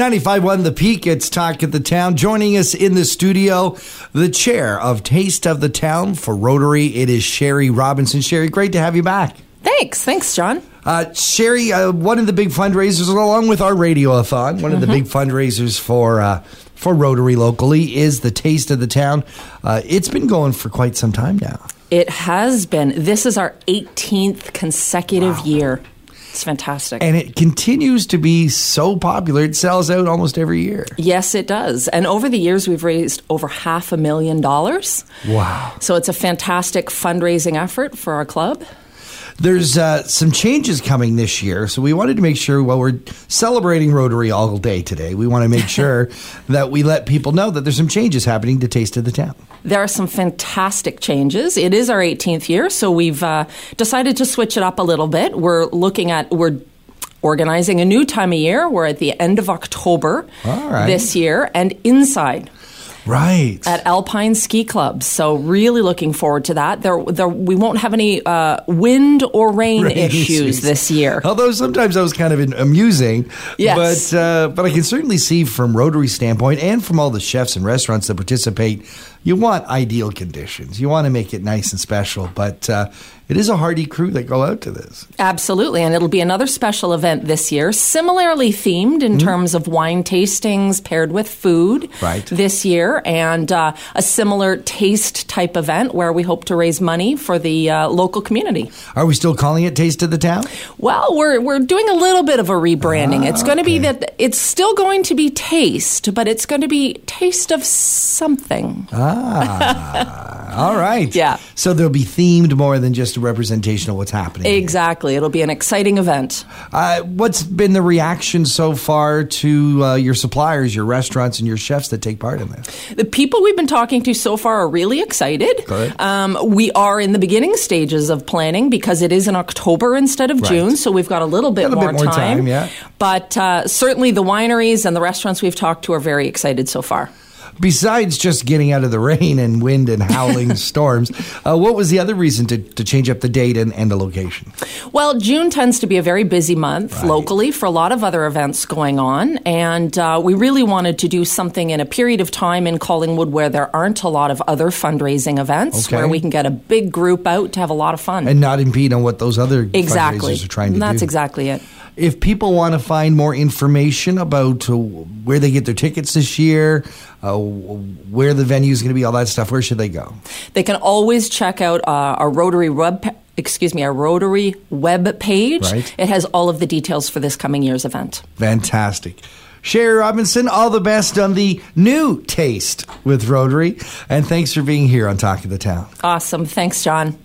95.1 The Peak, it's Talk at the Town. Joining us in the studio, the chair of Taste of the Town for Rotary, it is Shari Robinson. Shari, great to have you back. Thanks. Thanks, John. Uh, Shari, uh, one of the big fundraisers, along with our radiothon, one of the big fundraisers for uh, for Rotary locally is the Taste of the Town. Uh, it's been going for quite some time now. It has been. This is our 18th consecutive year. It's fantastic. And it continues to be so popular, it sells out almost every year. yes, it does. And over the years, we've raised over half a million dollars. Wow. So it's a fantastic fundraising effort for our club. There's uh, some changes coming this year, so we wanted to make sure while we're celebrating Rotary all day today, we want to make sure that we let people know that there's some changes happening to Taste of the Town. There are some fantastic changes. It is our 18th year, so we've uh, decided to switch it up a little bit. We're looking at, we're organizing a new time of year. We're at the end of October right. this year and inside. Right. at Alpine Ski Club. So really looking forward to that. There, there we won't have any uh, wind or rain, Rain issues, issues. this year. Although sometimes that was kind of amusing, Yes. but uh, but I can certainly see from Rotary standpoint and from all the chefs and restaurants that participate, you want ideal conditions. You want to make it nice and special, but uh, it is a hardy crew that go out to this. Absolutely, and it'll be another special event this year, similarly themed in terms of wine tastings paired with food. Right. This year, and uh, a similar taste type event where we hope to raise money for the uh, local community. Are we still calling it Taste of the Town? Well, we're we're doing a little bit of a rebranding. it's going to be that it's still going to be taste, but it's going to be taste of something. Ah, all right. Yeah. So they'll be themed more than just a representation of what's happening. here. Exactly. It'll be an exciting event. Uh, what's been the reaction so far to uh, your suppliers, your restaurants, and your chefs that take part in this? The people we've been talking to so far are really excited. Um, we are in the beginning stages of planning because it is in October instead of Right. June, so we've got a little bit, a more, bit more time, yeah. But uh, certainly the wineries and the restaurants we've talked to are very excited so far. Besides just getting out of the rain and wind and howling storms, uh, what was the other reason to, to change up the date and, and the location? Well, June tends to be a very busy month Right. locally for a lot of other events going on. And uh, we really wanted to do something in a period of time in Collingwood where there aren't a lot of other fundraising events, Okay. where we can get a big group out to have a lot of fun. And not impede on what those other exactly. fundraisers are trying to That's do. That's exactly it. If people want to find more information about uh, where they get their tickets this year, uh, where the venue is going to be, all that stuff, where should they go? They can always check out uh, our Rotary web. Excuse me, our Rotary web page. Right. It has all of the details for this coming year's event. Fantastic. Shari Robinson, all the best on the new taste with Rotary. And thanks for being here on Talk of the Town. Awesome. Thanks, John.